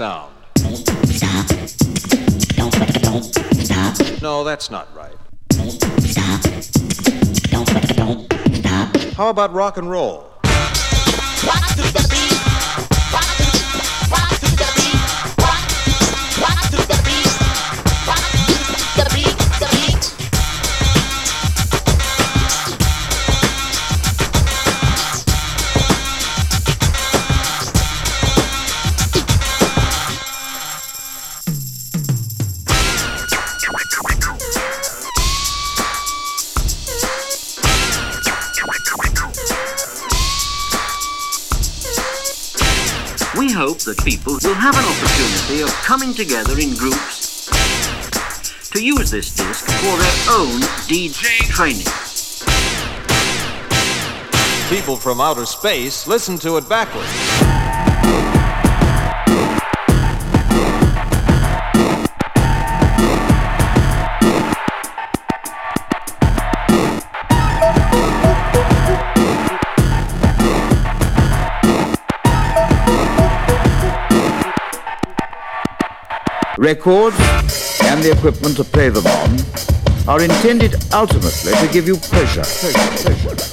Sound. No, that's not right. How about rock and roll? That people will have an opportunity of coming together in groups to use this disc for their own DJ training. People from outer space listen to it backwards. Records and the equipment to play them on are intended ultimately to give you pleasure. pleasure, pleasure.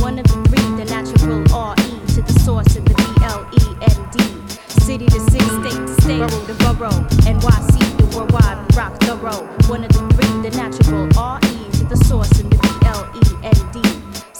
One of the three, the natural R-E to the source of the B-L-E-N-D. City to city, state to state, borough to borough, NYC the worldwide, rock thorough. One of the three, the natural R-E to the source in the B-L-E-N-D.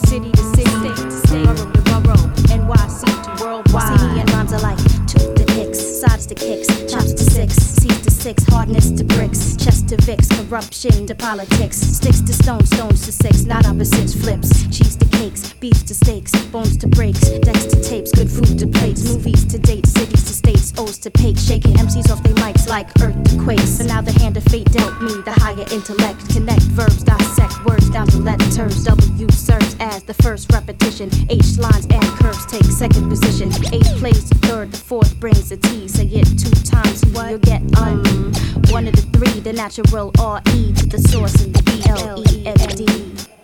City to city, state to state, borough to borough, NYC to worldwide. CD and rhymes alike, tooth to picks, sides to kicks, chops to six, C's to six, hardness to bricks, chest to VIX, corruption to politics, sticks to stones, stones to six, not opposites, flips, cheese to cakes, beef to steaks, bones to breaks, decks to tapes, good food to plates, movies to dates, cities to states, O's to pake, shaking MCs off their mics like earth to quakes. So now the hand of fate dealt me the higher intellect, connect verbs, dissect words down to letters, W serves as the first repetition, H lines and curves take second position, H plays the third, the fourth brings a T, say it two times, what you'll get one of the three, the natural R E to the source and the B L E N D.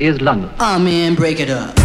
is London. Man, break it up.